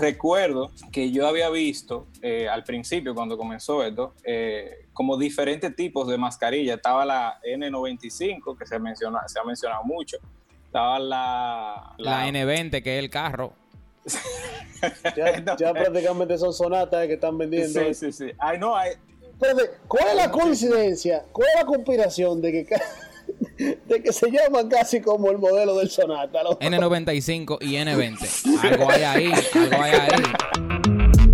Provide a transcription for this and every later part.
recuerdo que yo había visto eh, al principio, cuando comenzó esto, eh, como diferentes tipos de mascarilla. Estaba la N95, que se, menciona, se ha mencionado mucho. Estaba la, La, N20, que es el carro. Ya, ya prácticamente son sonatas que están vendiendo. Sí, sí, sí. Ay, no, hay, Espérate, ¿cuál es la coincidencia? ¿Cuál es la conspiración de que, de que se llaman casi como el modelo del Sonata? los- N95 y N20. Algo hay ahí, algo hay ahí.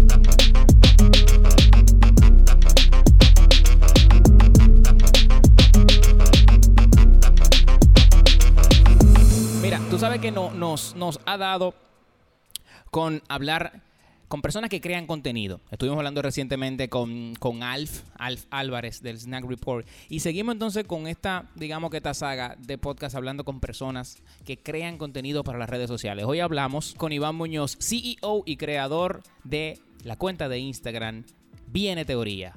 Mira, tú sabes que no, nos, nos ha dado con hablar con personas que crean contenido. Estuvimos hablando recientemente con, con Alf, Alf Álvarez del Snack Report. Y seguimos entonces con esta, digamos que esta saga de podcast hablando con personas que crean contenido para las redes sociales. Hoy hablamos con Iván Muñoz, CEO y creador de la cuenta de Instagram Viene Teoría.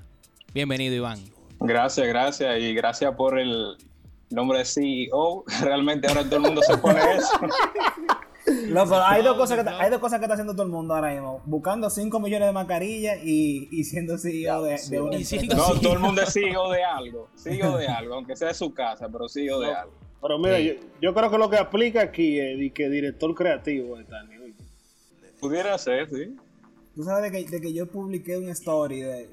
Bienvenido, Iván. Gracias, gracias. Y gracias por el nombre de CEO. Realmente ahora todo el mundo se pone eso. Loco, hay dos, cosas que está, hay dos cosas que está haciendo todo el mundo ahora mismo. Buscando 5 millones de mascarillas y, y siendo CEO de, de una empresa. No, Sí. todo el mundo es CEO de algo. CEO de algo, aunque sea de su casa, pero CEO de algo. Pero mira, Sí. yo, yo creo que lo que aplica aquí es que director creativo de Tani. Pudiera ser, sí. Tú sabes de que, de que yo publiqué un story de,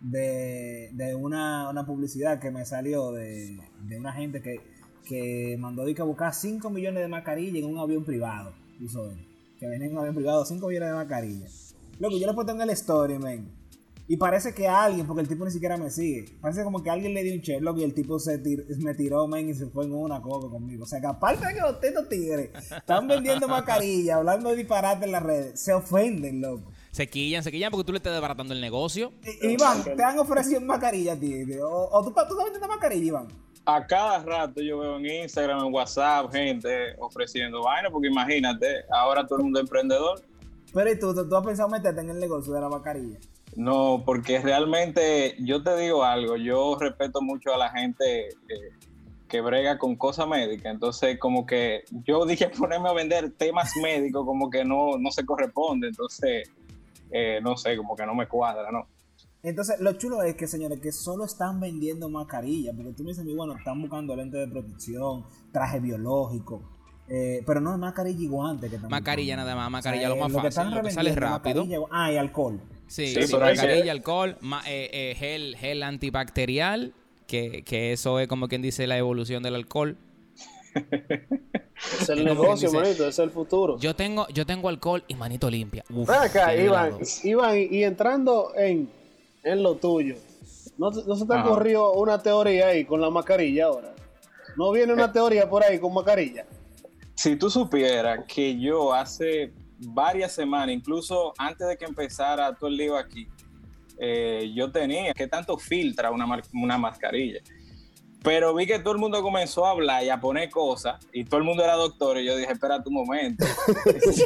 de, de una, una publicidad que me salió de, de una gente que, que mandó a buscar 5 millones de mascarillas en un avión privado. Tú sabes, que venía en un avión privado 5 millones de mascarillas. Loco, yo le puse en el story, men. Y parece que alguien, porque el tipo ni siquiera me sigue, parece como que alguien le dio un Sherlock y el tipo se tir- me tiró, men, y se fue en una coca conmigo. O sea, que aparte de que los tetos tigres están vendiendo mascarillas, hablando de disparate en las redes, se ofenden, loco. Se quillan, se quillan porque tú le estás desbaratando el negocio. I- Iván, te han ofrecido mascarilla a ti. O, o tú, tú estás vendiendo mascarilla, Iván. A cada rato yo veo en Instagram, en WhatsApp, gente ofreciendo vaina, porque imagínate, ahora todo el mundo es emprendedor. Pero ¿y tú, tú, tú has pensado meterte en el negocio de la mascarilla? No, porque realmente yo te digo algo, yo respeto mucho a la gente eh, que brega con cosas médicas, entonces como que yo dije ponerme a vender temas médicos como que no, no se corresponde, entonces eh, no sé, como que no me cuadra, ¿no? Entonces, lo chulo es que, señores, que solo están vendiendo mascarilla. Porque tú me dices, bueno, están buscando lentes de protección, traje biológico. eh, pero no es mascarilla y guante que están Mascarilla buscando. nada más, O sea, mascarilla lo eh, más que fácil, están lo que sale rápido. Ah, y alcohol. Sí, Sí, sí, pero hay que- mascarilla, alcohol, ma- eh, eh, gel, gel antibacterial, que, que eso es como quien dice la evolución del alcohol. Es el negocio, dice- manito, es el futuro. Yo tengo, yo tengo alcohol y manito limpia. Uf, acá, Iván. Iván, y, y entrando en, en lo tuyo, ¿no, se te Ajá. ocurrió una teoría ahí con la mascarilla ahora? ¿No viene una teoría por ahí con mascarilla? Si tú supieras que yo hace varias semanas, incluso antes de que empezara todo el lío aquí, eh, yo tenía que tanto filtra una, una mascarilla. Pero vi que todo el mundo comenzó a hablar y a poner cosas, y todo el mundo era doctor, y yo dije, espera un momento,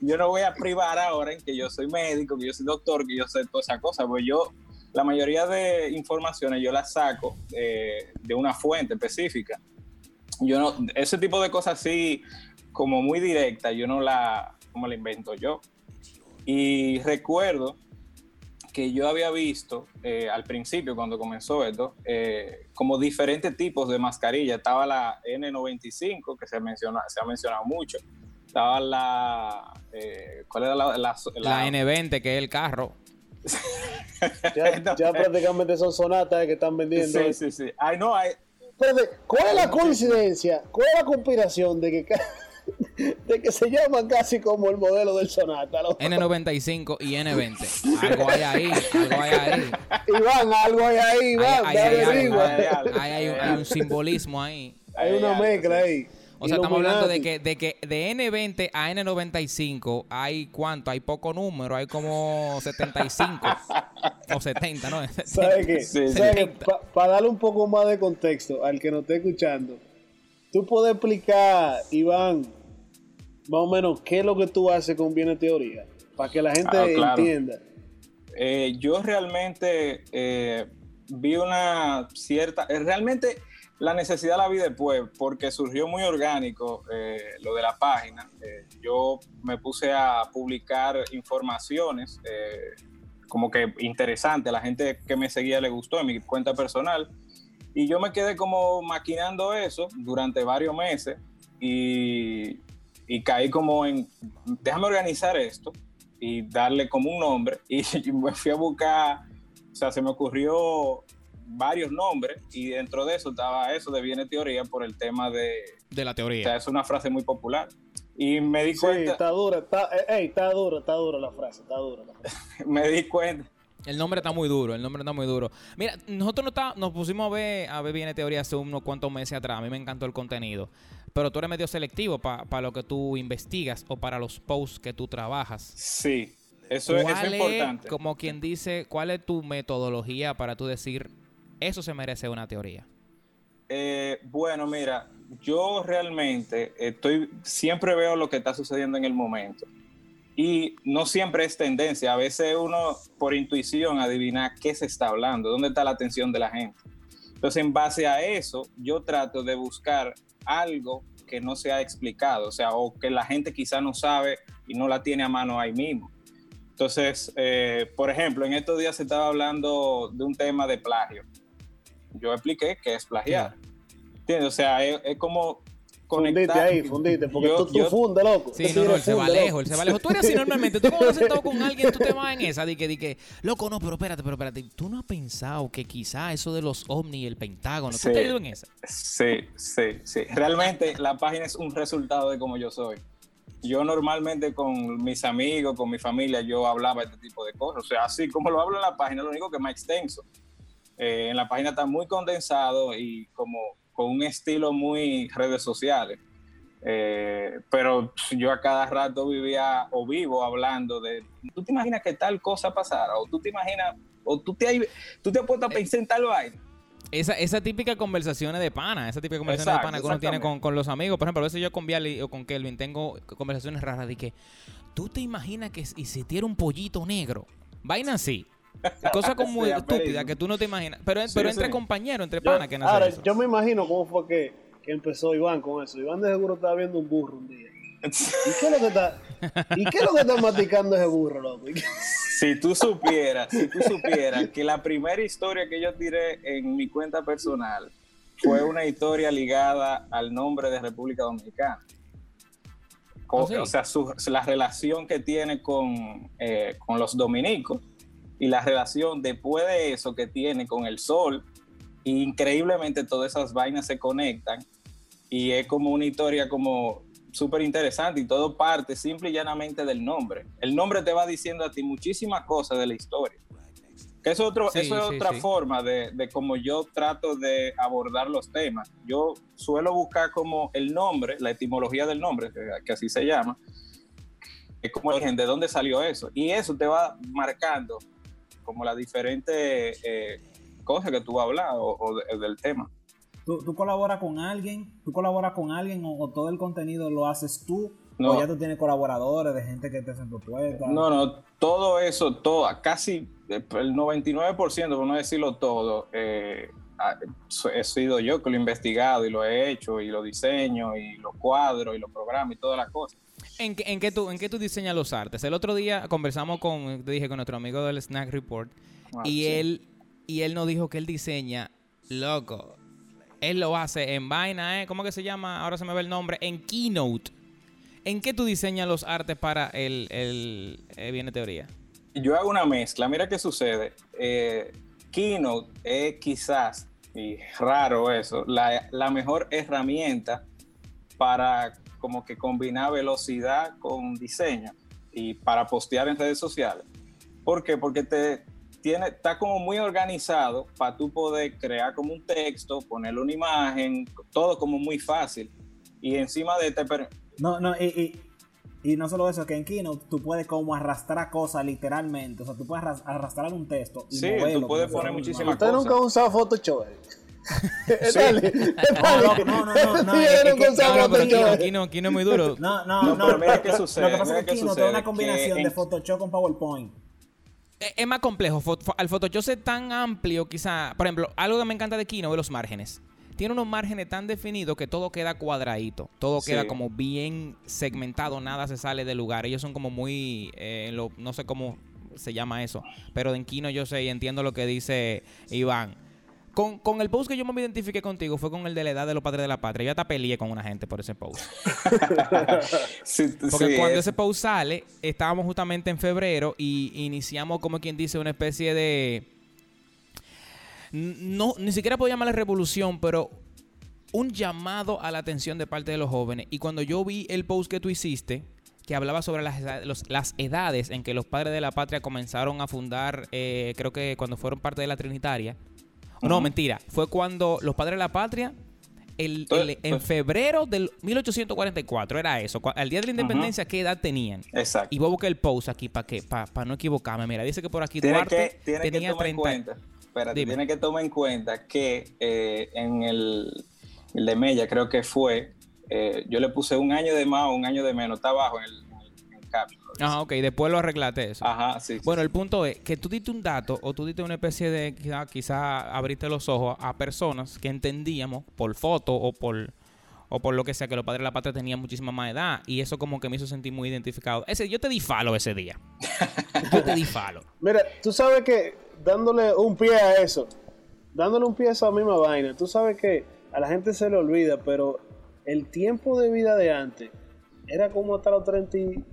yo, no voy a, privar ahora en que yo soy médico, que yo soy doctor, que yo sé todas esas cosas, pues yo, la mayoría de informaciones yo las saco eh, de una fuente específica yo no, ese tipo de cosas así, como muy directa, yo no la, como la invento yo. Y recuerdo que yo había visto eh, al principio, cuando comenzó esto, eh, como diferentes tipos de mascarilla. Estaba la N95, que se, menciona, se ha mencionado mucho. Estaba la... eh, ¿Cuál era la...? La, La N20, que es el carro. Ya, ya prácticamente son sonatas que están vendiendo. Sí, sí, sí. Ay, no, hay, Espérate, ¿cuál es la coincidencia? ¿Cuál es la conspiración de que, de que se llaman casi como el modelo del Sonata? los- N95 y N20. Algo hay ahí, algo hay ahí. Iván, algo hay ahí, Iván, Hay- hay- dale hay- arriba. hay algo. Hay, hay un, hay un simbolismo ahí. Hay una mezcla ahí. O sea, estamos hablando de que, de que de N20 a N95 hay cuánto, hay poco número, hay como 75 o 70, ¿no? ¿Sabes qué? Sí, sí. ¿Sabes qué? Para darle un poco más de contexto al que nos esté escuchando, tú puedes explicar, Iván, más o menos qué es lo que tú haces con Viene Teoría, para que la gente Ah, claro. entienda. Eh, yo realmente eh, vi una cierta, eh, realmente la necesidad la vi después, porque surgió muy orgánico eh, lo de la página. Yo me puse a publicar informaciones eh, como que interesantes. A la gente que me seguía le gustó en mi cuenta personal. Y yo me quedé como maquinando eso durante varios meses y, y caí como en, déjame organizar esto y darle como un nombre. Y me fui a buscar, o sea, se me ocurrió varios nombres y dentro de eso estaba eso de Viene Teoría por el tema de... De la teoría. O sea, es una frase muy popular. Y me di Sí, cuenta... está dura, está, eh, ey, está dura, está dura la frase, está dura la frase. me di cuenta... El nombre está muy duro, el nombre está muy duro. Mira, nosotros no está- nos pusimos a ver, a ver Viene Teoría hace unos cuantos meses atrás. A mí me encantó el contenido. Pero tú eres medio selectivo para lo que tú investigas o para los posts que tú trabajas. Sí, eso es, eso ¿Cuál es importante. como quien dice, ¿cuál es tu metodología para tú decir, eso se merece una teoría? Eh, bueno, mira, yo realmente estoy, siempre veo lo que está sucediendo en el momento. Y no siempre es tendencia. A veces uno, por intuición, adivina qué se está hablando, dónde está la atención de la gente. Entonces, en base a eso, yo trato de buscar algo que no se ha explicado, o sea, o que la gente quizá no sabe y no la tiene a mano ahí mismo. Entonces, eh, por ejemplo, en estos días se estaba hablando de un tema de plagio. Yo expliqué qué es plagiar. ¿Entiendes? O sea, es, es como Fundite ahí, fundite, porque Yo- tú, tú yo- funde, loco. Sí, no, no, el se va lejos, el se va lejos. Tú eres así normalmente. Tú cuando sentado con alguien, tú te vas en esa. De que, de que, loco, no, pero espérate, pero espérate. Tú no has pensado que quizá eso de los ovnis y el pentágono. ¿Tú Sí. te has ido en esa? Sí, sí, sí. Realmente la página es un resultado de cómo yo soy. Yo normalmente con mis amigos, con mi familia, yo hablaba este tipo de cosas. O sea, así como lo hablo en la página, lo único que es más extenso. Eh, en la página está muy condensado y como con un estilo muy redes sociales. Eh, pero yo a cada rato vivía o vivo hablando de, ¿tú te imaginas que tal cosa pasara? O tú te imaginas, o tú te, tú te has puesto a pensar en tal vaina. Esa, esa típica conversaciones de pana, esa típica conversaciones Exacto, de pana que uno tiene con, con los amigos. Por ejemplo, a veces yo con Viali o con Kelvin tengo conversaciones raras de que tú te imaginas que si tira un pollito negro, vaina así. Cosas como Sí, aperísimo. que tú no te imaginas. Pero, Sí, pero entre sí. compañeros, entre panas que no ahora, eso. yo me imagino cómo fue que, que empezó Iván con eso. Iván de seguro estaba viendo un burro un día. ¿Y qué es lo que está, ¿y qué es lo que está masticando ese burro, loco? ¿Y qué- Si tú supieras, si tú supieras que la primera historia que yo tiré en mi cuenta personal fue una historia ligada al nombre de República Dominicana. O, ¿Ah, sí? o sea, su- la relación que tiene con, eh, con los dominicos y la relación después de eso que tiene con el sol. Y increíblemente todas esas vainas se conectan y es como una historia como súper interesante y todo parte simple y llanamente del nombre. El nombre te va diciendo a ti muchísimas cosas de la historia. Que eso, otro, Sí, eso es sí, otra sí. forma de, de cómo yo trato de abordar los temas. Yo suelo buscar como el nombre, la etimología del nombre, que, que así se llama, es como el origen, de dónde salió eso. Y eso te va marcando como las diferentes eh, cosas que tú hablas o, o de- del tema. ¿Tú, tú colaboras con alguien? ¿Tú colaboras con alguien o, o todo el contenido lo haces tú? No. ¿O ya tú tienes colaboradores de gente que te hacen propuestas? No, no, todo eso, todo, casi eh, el 99%, por no decirlo todo, eh, he sido yo que lo he investigado y lo he hecho y lo diseño y los cuadros y los programas y todas las cosas. ¿En, qué, en, qué tú, ¿En qué tú diseñas los artes? El otro día conversamos con, te dije, con nuestro amigo del Snack Report Ah, y sí. él y él nos dijo que él diseña, loco, él lo hace en vaina, ¿eh? ¿Cómo que se llama? Ahora se me ve el nombre, en Keynote. ¿En qué tú diseñas los artes para el, el eh, Viene Teoría? yo hago una mezcla. Mira qué sucede. Eh, Keynote es quizás, y raro eso, la, la mejor herramienta para como que combinar velocidad con diseño y para postear en redes sociales. ¿Por qué? Porque te tiene, está como muy organizado para tú poder crear como un texto, ponerle una imagen, todo como muy fácil. Y encima de te per- No, no, y, y, y no solo eso, que en Keynote tú puedes como arrastrar cosas literalmente. O sea, tú puedes arras- arrastrar un texto. Y Sí, moverlo tú puedes poner muchísimas una Usted nunca ha usado Photoshop. Dale, No, dale. no, no, no, no, usado No, Kino. Kino, Kino es muy duro. No, no, No, no. mira qué sucede, Lo que pasa es que sucede, es una combinación en- de Photoshop con PowerPoint. Es más complejo. Al Photoshop es tan amplio, quizá. Por ejemplo, algo que me encanta de Kino es los márgenes. tiene unos márgenes tan definidos que todo queda cuadradito, todo Sí. queda como bien segmentado, nada se sale del lugar. Ellos son como muy, eh, lo- no sé cómo se llama eso, pero de Enquino yo sé y entiendo lo que dice Iván. Con, con el post que yo me identifiqué contigo fue con el de la edad de los padres de la patria. Yo hasta peleé con una gente por ese post. Sí, Porque sí, cuando es- ese post sale, estábamos justamente en febrero y iniciamos, como quien dice, una especie de. No, ni siquiera puedo llamarle revolución, pero un llamado a la atención de parte de los jóvenes. Y cuando yo vi el post que tú hiciste, que hablaba sobre las, los- las edades en que los padres de la patria comenzaron a fundar, eh, creo que cuando fueron parte de la Trinitaria. No, mentira. Fue cuando los padres de la patria, el- el- en febrero del 1844, era eso. Al día de la independencia, ¿qué edad tenían? Exacto. Y voy a buscar el post aquí para que para no equivocarme. Mira, dice que por aquí Tiene Duarte que, tiene que tomar en 30. cuenta, espérate, tiene que tomar en cuenta que eh, en el, el de Mella creo que fue, eh, yo le puse un año de más o un año de menos, está abajo en el, en el, en el caption. Ajá, ok, después lo arreglaste eso. Ajá, sí. Bueno, sí. el punto es que tú diste un dato o tú diste una especie de, quizá, quizá abriste los ojos a personas que entendíamos por foto o por, o por lo que sea que los padres de la patria tenían muchísima más edad y eso como que me hizo sentir muy identificado. Ese, yo te di falo ese día. Yo te di falo. Mira, tú sabes que dándole un pie a eso, dándole un pie a esa misma vaina, tú sabes que a la gente se le olvida, pero el tiempo de vida de antes era como hasta los 30 y-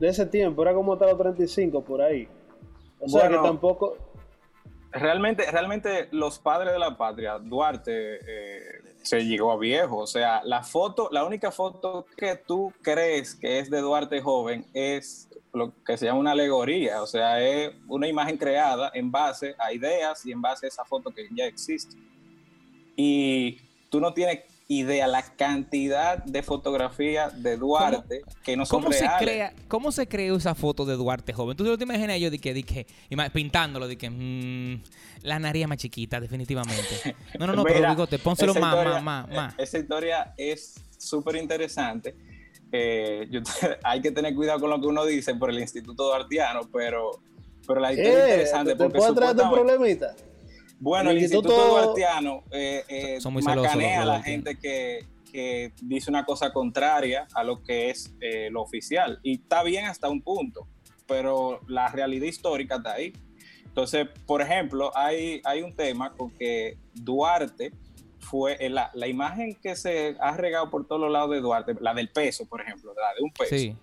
de ese tiempo, era como hasta los 35 por ahí. O sea que tampoco Realmente, realmente los padres de la patria, Duarte, eh, se llegó a viejo. O sea, la foto, la única foto que tú crees que es de Duarte joven es lo que se llama una alegoría. O sea, es una imagen creada en base a ideas y en base a esa foto que ya existe. Y tú no tienes idea la cantidad de fotografías de Duarte que no son ¿Cómo se, crea, ¿Cómo se creó esa foto de Duarte joven? ¿Tú te imaginas yo de que, de pintándolo, de que mm, la nariz más chiquita, definitivamente? No, no, no, pero Mira, bigote, pónselo más, historia- más, más, más. eh, Esa historia es súper interesante. Eh, yo- hay que tener cuidado con lo que uno dice por el Instituto Duartiano, pero, pero la historia es ¿Qué? interesante ¿Te, te porque puedo traer tu supuestamente- problemita? Bueno, El el Instituto, Instituto- Duartiano eh, eh, Son muy macanea a la gente que, que dice una cosa contraria a lo que es eh, lo oficial. Y está bien hasta un punto, pero la realidad histórica está ahí. Entonces, por ejemplo, hay, hay un tema con que Duarte fue la, la imagen que se ha regado por todos los lados de Duarte, la del peso, por ejemplo, la de un peso Sí.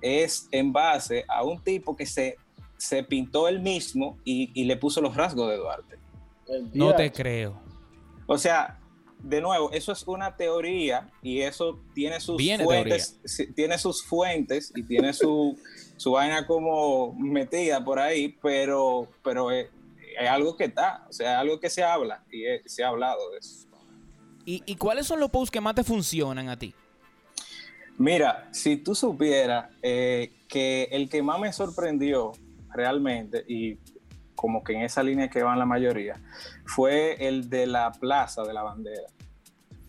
es en base a un tipo que se, se pintó él mismo y, y le puso los rasgos de Duarte. No te creo. O sea, de nuevo, eso es una teoría y eso tiene sus Viene fuentes, tiene sus fuentes y tiene su, su vaina como metida por ahí, pero, pero es, es algo que está, o sea, algo que se habla y es- se ha hablado de eso. ¿Y, y cuáles son los posts que más te funcionan a ti? Mira, si tú supieras eh, que el que más me sorprendió realmente, y como que en esa línea que van la mayoría, fue el de la Plaza de la Bandera.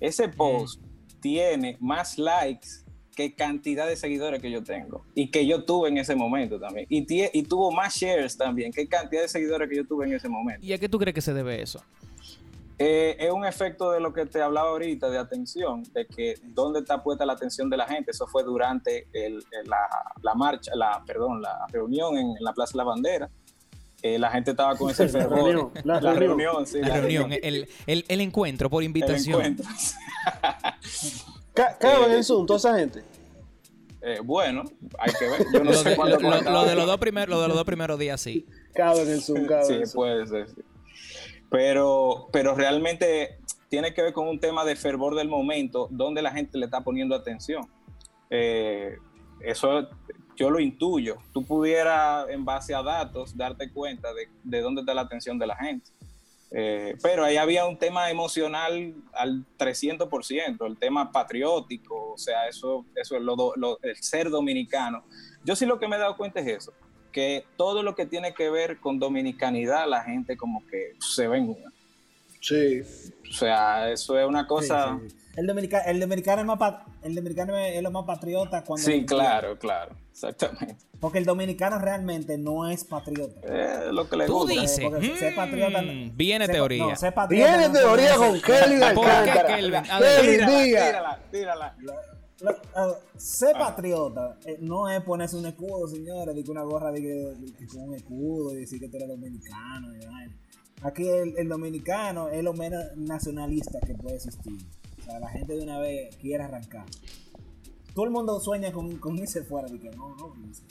Ese post tiene más likes que cantidad de seguidores que yo tengo y que yo tuve en ese momento también. Y, y tuvo más shares también que cantidad de seguidores que yo tuve en ese momento. ¿Y a qué tú crees que se debe eso? Eh, es un efecto de lo que te hablaba ahorita de atención, de que dónde está puesta la atención de la gente. Eso fue durante el- el- la, la marcha, la, perdón, la reunión en, en la Plaza de la Bandera. Eh, la gente estaba con ese La fervor. reunión, la reunión. sí, La reunión, el, el- el encuentro por el invitación. encuentro. Ca- Caben Eh, en Zoom, toda esa gente. Eh, bueno, hay que ver. Yo no Lo sé de, cuándo lo- lo- conectaba. lo de los dos primeros, lo de los dos primeros días, sí. Caben en Zoom, caben Sí, en Zoom. puede ser. sí. Pero, pero realmente tiene que ver con un tema de fervor del momento, donde la gente le está poniendo atención. Eh, eso yo lo intuyo. Tú pudieras, en base a datos, darte cuenta de, de dónde está la atención de la gente. Eh, pero ahí había un tema emocional al 300%, el tema patriótico, o sea, eso, eso es lo, el ser dominicano. Yo sí lo que me he dado cuenta es eso, que todo lo que tiene que ver con dominicanidad, la gente como que se ve en una. Sí. O sea, eso es una cosa... sí. El, dominica- el dominicano es más el dominicano es lo más patriota cuando Sí, claro, claro, exactamente. porque el dominicano realmente no es patriota. Es lo que le Tú gusta. dices. porque ser patriota mm, viene ser- teoría. no, ser patriota Viene no teoría con ser- Kelvin ¿Por qué, Alcántara. Kelvin? Diga. Tírala, tírala, tírala. Lo- lo- ser patriota eh, no es ponerse un escudo, señores, de que una gorra de que, de que con un escudo y decir que tú eres dominicano. y vaina. Aquí el, el dominicano es lo menos nacionalista que puede existir. O sea, la gente de una vez quiere arrancar. Todo el mundo sueña con, con irse fuera. De que no, no, irse.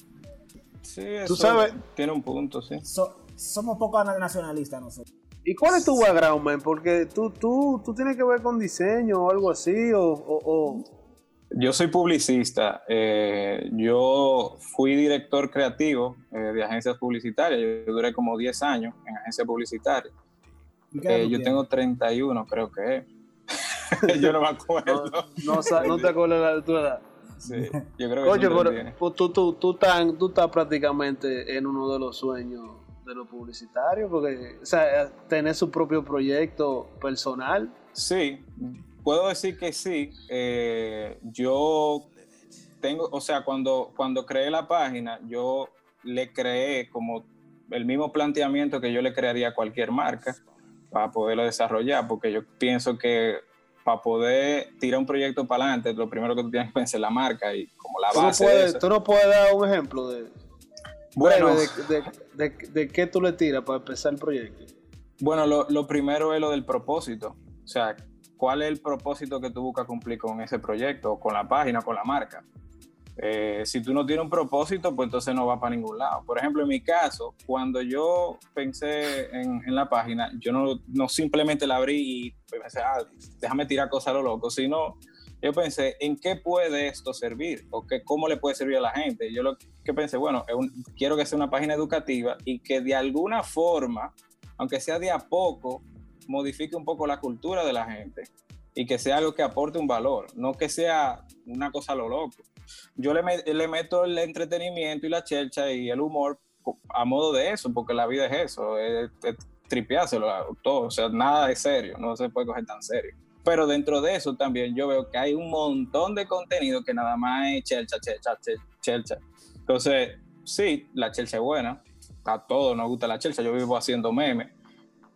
Sí, eso Tú sabes- tiene un punto, sí. So- somos poco nacionalistas nosotros. ¿Y cuál es tu background, man? Porque tú, tú, tú tienes que ver con diseño o algo así, o... o- o- Yo soy publicista. eh, yo fui director creativo eh, de agencias publicitarias. Yo duré como 10 años en agencias publicitarias. ¿Y qué edad Eh, yo tengo 31, creo que es. yo no me acuerdo. no, no, no te acuerdas la de tu edad. Sí, yo creo que Coño, son pero 31. pues, tú, tú, tú, tan- tú estás prácticamente en uno de los sueños de los publicitarios, porque, o sea, tener su propio proyecto personal. Sí, puedo decir que sí. Eh, yo tengo, o sea, cuando, cuando creé la página, yo le creé como el mismo planteamiento que yo le crearía a cualquier marca para poderlo desarrollar, porque yo pienso que para poder tirar un proyecto para adelante, lo primero que tú tienes que pensar es la marca y como la Tú no, base de puedes, tú no puedes dar un ejemplo de, Bueno, de, de, de- de qué tú le tiras para empezar el proyecto. Bueno, lo, lo primero es lo del propósito. O sea, ¿cuál es el propósito que tú buscas cumplir con ese proyecto, con la página, con la marca? Eh, si tú no tienes un propósito, pues entonces no va para ningún lado. Por ejemplo, en mi caso, cuando yo pensé en, en la página, yo no, no simplemente la abrí y pensé, ah, déjame tirar cosas a lo loco, sino yo pensé, ¿en qué puede esto servir? ¿O qué, cómo le puede servir a la gente? Yo lo que pensé, bueno, un- quiero que sea una página educativa y que de alguna forma aunque sea de a poco, modifique un poco la cultura de la gente y que sea algo que aporte un valor, no que sea una cosa a lo loco. Yo le, me- le meto el entretenimiento y la chelcha y el humor a modo de eso, porque la vida es eso, es, es tripeárselo todo, o sea, nada es serio, no se puede coger tan serio. Pero dentro de eso también yo veo que hay un montón de contenido que nada más es chelcha, chelcha, chel- chelcha. Entonces, sí, la chelcha es buena, a todos nos gusta la chelcha, yo vivo haciendo memes,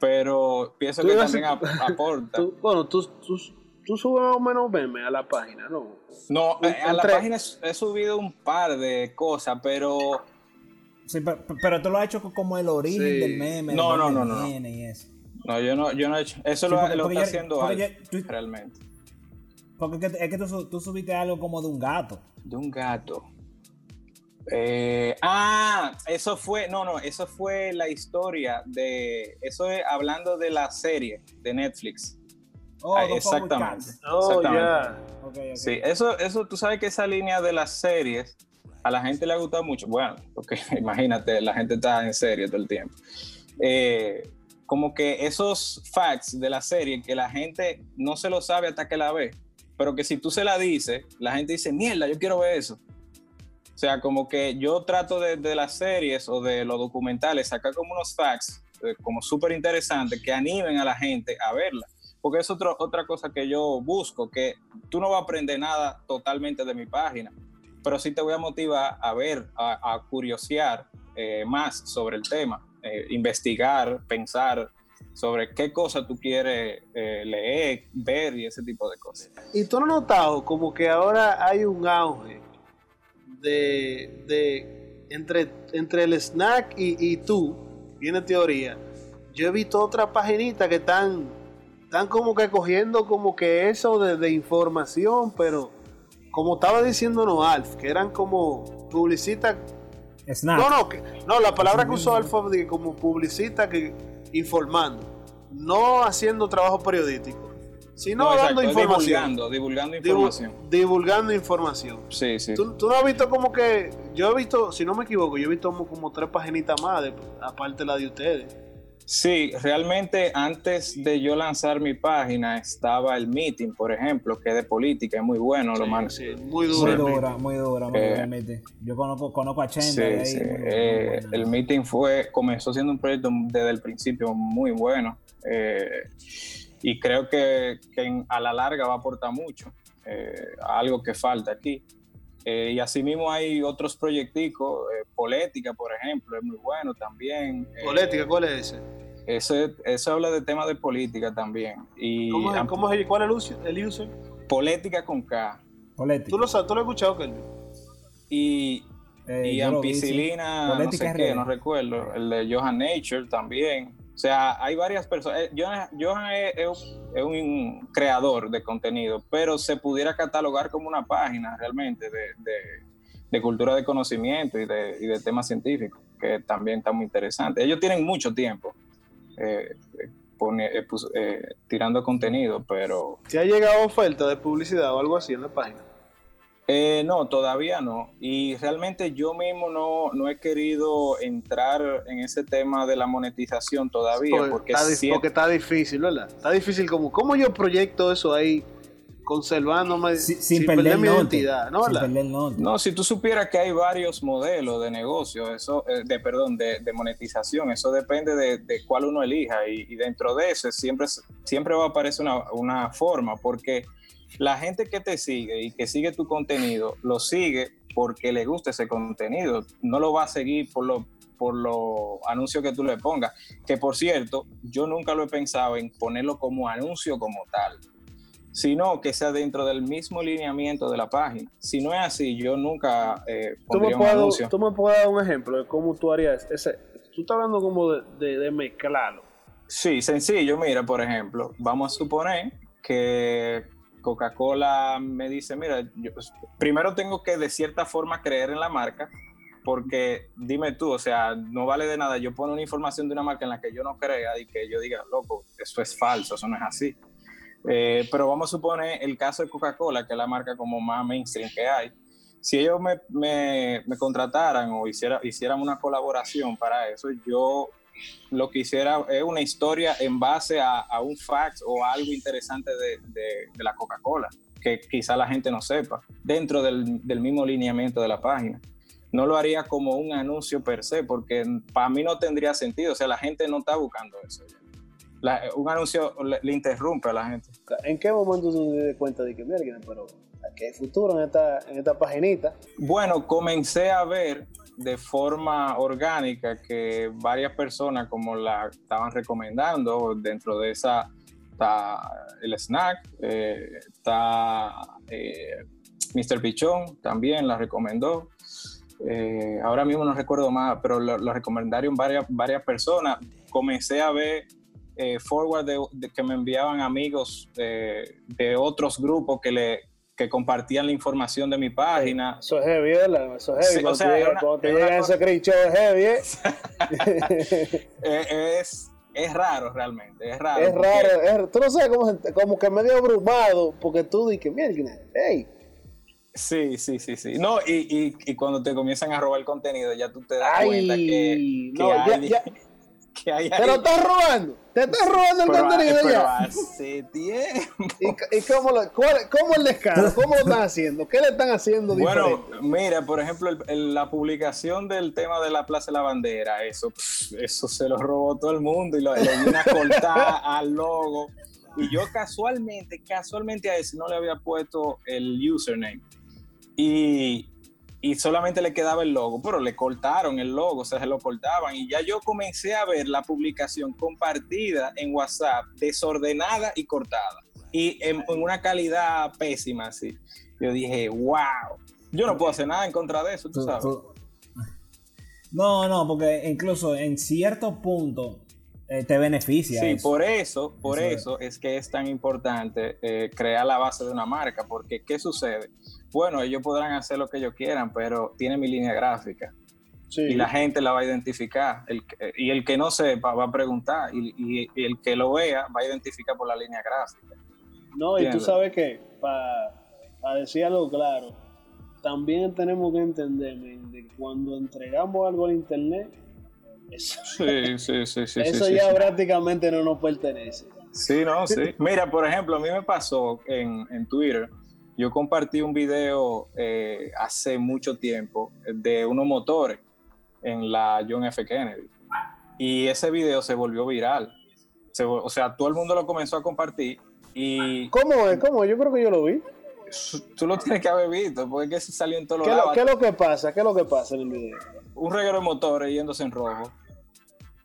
pero pienso que también a- aporta. Tú- bueno, tú, tú, tú subes más o menos memes a la página, ¿no? No, eh, a la página he subido un par de cosas, pero Sí, pero, pero tú lo has hecho como el origen Sí. del meme. No, no, no, no, no. y eso. no, yo no, yo no he hecho. Eso Sí, lo, porque- lo porque está yo- haciendo Alf, yo- tú- realmente. Porque es que, es que tú, tú subiste algo como de un gato. De un gato. Eh, ah, eso fue, no, no, eso fue la historia de, eso es hablando de la serie de Netflix. Oh, Ah, exactamente. Oh, Exactamente. Sí, eso, eso, tú sabes que esa línea de las series a la gente le ha gustado mucho. Bueno, porque imagínate, la gente está en serie todo el tiempo. Eh, como que esos facts de la serie que la gente no se lo sabe hasta que la ve, pero que si tú se la dices, la gente dice, mierda, yo quiero ver eso. O sea, como que yo trato de, las series o de los documentales sacar como unos facts eh, como súper interesantes que animen a la gente a verla. Porque es otro- otra cosa que yo busco, que tú no vas a aprender nada totalmente de mi página, pero sí te voy a motivar a ver, a, a curiosear eh, más sobre el tema, eh, investigar, pensar sobre qué cosa tú quieres leer, ver y ese tipo de cosas. Y tú no has notado como que ahora hay un auge de, de entre, entre el snack y, y tú, viene teoría. Yo he visto otras paginitas que están, están como que cogiendo como que eso de, de información, pero como estaba diciéndonos Alf, que eran como publicistas Snack. No, no, que- no, la palabra que usó sí. Alfa de como publicista que informando, no haciendo trabajo periodístico, sino No, dando información, divulgando, divulgando Divu- información. divulgando información. Sí, sí. ¿Tú, tú no has visto como que, yo he visto, si no me equivoco, yo he visto como, como tres paginitas más, de- aparte de la de ustedes. Sí, realmente antes de yo lanzar mi página estaba el meeting, por ejemplo, que es de política, es muy bueno, lo man- Sí, muy dura, muy dura, muy Eh, dura, admite. Yo conozco, conozco a Chenda Sí, de ahí. sí. muy- Eh, el meeting fue, comenzó siendo un proyecto desde el principio muy bueno. Eh, y creo que, que a la larga va a aportar mucho eh, a algo que falta aquí. Eh, y asimismo hay otros proyecticos, Polética, por ejemplo, es muy bueno también. ¿Polética? ¿Cuál es ese? Eso habla de temas de política también. Y ¿Cómo es, ¿cómo es, ¿Cuál es el user? Polética con K. ¿Tú lo, ¿Tú lo has escuchado, Kelvin? Y, y Ampicilina, no sé qué, no recuerdo. El de Johan Nature también. O sea, hay varias personas. Eh, Johan, es, un creador de contenido, pero se pudiera catalogar como una página realmente de, cultura de conocimiento y de, y de, temas científicos, que también está muy interesante. Ellos tienen mucho tiempo eh, eh, tirando contenido, pero... ¿Se ha llegado oferta de publicidad o algo así en la página? Eh, no, todavía no. Y realmente yo mismo no, no, he querido entrar en ese tema de la monetización todavía. Porque, está, difícil, ¿verdad? Está difícil como, ¿cómo yo proyecto eso ahí? conservándome sin, perder, mi identidad, ¿no? no, si tú supieras que hay varios modelos de negocio, eso, eh, de perdón, de, monetización, eso depende de, cuál uno elija y, dentro de eso siempre, siempre va a aparecer una, una forma, porque la gente que te sigue y que sigue tu contenido, lo sigue porque le gusta ese contenido. No lo va a seguir por los por los anuncios que tú le pongas. Que por cierto, yo nunca lo he pensado en ponerlo como anuncio como tal, sino que sea dentro del mismo lineamiento de la página. Si no es así, yo nunca eh, pondría un anuncio. ¿Tú me puedes dar un ejemplo de cómo tú harías ese? Tú estás hablando como de, de mezclarlo. Sí, sencillo. Mira, por ejemplo, vamos a suponer que Coca-Cola me dice, mira, yo, pues, primero tengo que de cierta forma creer en la marca, porque dime tú, o sea, no vale de nada yo pongo una información de una marca en la que yo no crea y que yo diga, loco, eso es falso, eso no es así. Eh, pero vamos a suponer el caso de Coca-Cola, que es la marca como más mainstream que hay. Si ellos me, me, me contrataran o hiciera, hicieran una colaboración para eso, yo lo que hiciera es una historia en base a, un fax o algo interesante de, la Coca-Cola, que quizá la gente no sepa, dentro del, mismo lineamiento de la página. No lo haría como un anuncio per se, porque para mí no tendría sentido, o sea, la gente no está buscando eso. un anuncio le, interrumpe a la gente. ¿En qué momento tú te das cuenta de que, mira, pero aquí hay futuro en esta, en esta paginita? Bueno, comencé a ver de forma orgánica que varias personas como la estaban recomendando dentro de esa está el snack eh, está eh, Mr. Pichón también la recomendó eh, ahora mismo no recuerdo más pero lo, recomendaron varias, varias personas comencé a ver forward que me enviaban amigos de otros grupos que le que compartían la información de mi página. Eso es heavy, ¿verdad? Eso es heavy. o sea, cuando te llega, ese show es heavy, ¿eh? es, es raro realmente, es raro. Es raro, es, tú no sabes, como, como que medio abrumado, porque tú dices, mira, hey. Sí, sí, sí, sí. No, y, y, y, cuando te comienzan a robar contenido, ya tú te das cuenta que, que hay... ya, te lo estás robando. Te estás robando el contenido pero ya. Hace tiempo. ¿Y, cómo, lo, cómo, el descaro? ¿Cómo lo están haciendo? ¿Qué le están haciendo Bueno, mira, por ejemplo, la publicación del tema de la Plaza de la Bandera, eso, eso se lo robó todo el mundo y lo, le dio a cortar al logo. Y yo casualmente, casualmente a ese no le había puesto el username. Y, y solamente le quedaba el logo, pero le cortaron el logo, o sea, se lo cortaban y ya yo comencé a ver la publicación compartida en WhatsApp, desordenada y cortada, y en, una calidad pésima, así. Yo dije, wow, yo no puedo hacer nada en contra de eso, tú, sabes. No, no, porque incluso en cierto punto eh, te beneficia. Sí, por eso, por eso, es que es tan importante eh, crear la base de una marca, porque ¿qué sucede? bueno, ellos podrán hacer lo que ellos quieran, pero tiene mi línea gráfica. Y la gente la va a identificar. y el que no sepa va a preguntar. Y, el que lo vea va a identificar por la línea gráfica. No, y tú sabes que, para decir algo claro, también tenemos que entender que cuando entregamos algo al internet, eso, sí, sí, sí, eso ya prácticamente no nos pertenece. Sí, no, sí. Mira, por ejemplo, a mí me pasó en, en Twitter yo compartí un video eh, hace mucho tiempo de unos motores en la John F. Kennedy. Y ese video se volvió viral. se- o sea, todo el mundo lo comenzó a compartir y ¿Cómo es? ¿Cómo? Yo creo que yo lo vi. tú lo tienes que haber visto, porque es que se salió en todos ¿Qué, lados. qué es lo que pasa? ¿Qué es lo que pasa en el video? Un reguero de motores yéndose en rojo,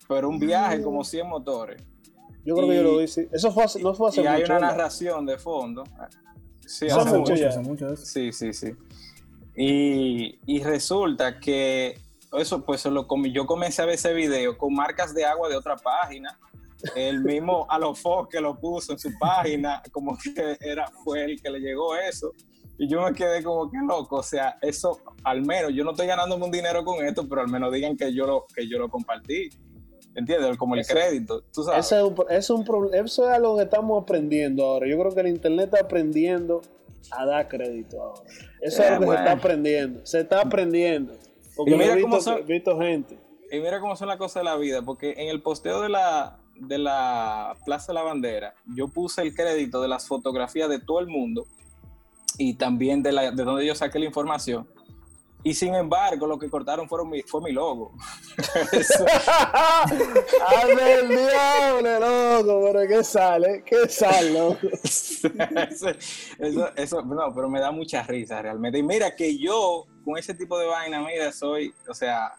pero un viaje como 100 motores. Yo creo que Y- yo lo vi, sí. Eso fue hace- no fue hace y hay mucho. una ¿verdad? narración de fondo. Sí, Eso hace mucho. Hace mucho. Sí, sí, sí. Y, y resulta que eso, pues lo, yo comencé a ver ese video con marcas de agua de otra página. El mismo Alofo que lo puso en su página, como que era, fue el que le llegó eso. Y yo me quedé como que loco. O sea, eso, al menos, yo no estoy ganándome un dinero con esto, pero al menos digan que yo lo, que yo lo compartí. ¿Entiendes? Como el Eso- crédito, tú sabes. Ese es un, es un eso es algo que estamos aprendiendo ahora. Yo creo que el internet está aprendiendo a dar crédito ahora. Eso es Eh, algo que se está aprendiendo. Se está aprendiendo. Porque Y mira he cómo visto, son- he visto gente. Y mira cómo son las cosas de la vida, porque en el posteo de la, de la Plaza de la Bandera, yo puse el crédito de las fotografías de todo el mundo y también de, la, de donde yo saqué la información. Y sin embargo, lo que cortaron fueron mi, fue mi logo. ¡Hazme el diablo, loco! ¿Pero qué sale? ¿Qué sale, loco? eso, eso, eso- no, pero me da mucha risa realmente. Y mira que yo, con ese tipo de vaina, mira, soy, o sea,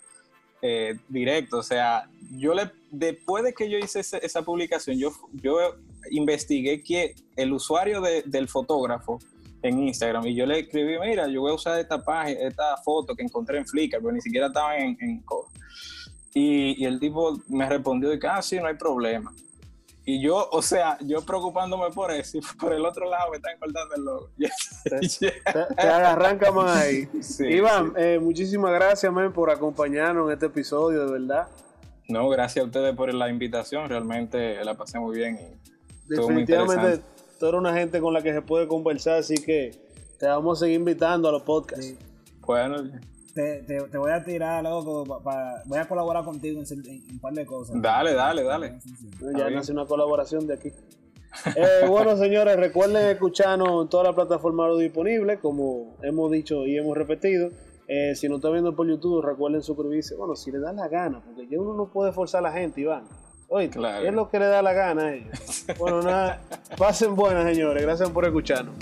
eh, directo. O sea, yo le, después de que yo hice esa publicación, yo, yo investigué que el usuario de- del fotógrafo en Instagram y yo le escribí, mira, yo voy a usar esta página, esta foto que encontré en Flickr, pero ni siquiera estaba en, en y, y el tipo me respondió y que, ah, sí, no hay problema. Y yo, o sea, yo preocupándome por eso y por el otro lado me están cortando el logo. Te, te arranca más ahí. Sí, Iván, sí. eh, muchísimas gracias, man, por acompañarnos en este episodio, de verdad. No, gracias a ustedes por la invitación, realmente la pasé muy bien. y Definitivamente. Tú eres una gente con la que se puede conversar, así que te vamos a seguir invitando a los podcasts. Sí. Bueno, Te, te, te voy a tirar, loco, pa- pa- voy a colaborar contigo en, un par de cosas. Dale, dale, dale. Ya nace una colaboración de aquí. Eh, bueno, señores, recuerden escucharnos en todas las plataformas disponibles, como hemos dicho y hemos repetido. Eh, si nos está viendo por YouTube, recuerden suscribirse. Bueno, si les da la gana, porque ya uno no puede forzar a la gente, Iván. Oye, Claro. es lo que le da la gana a ellos. Bueno, nada, pasen buenas, señores. Gracias por escucharnos.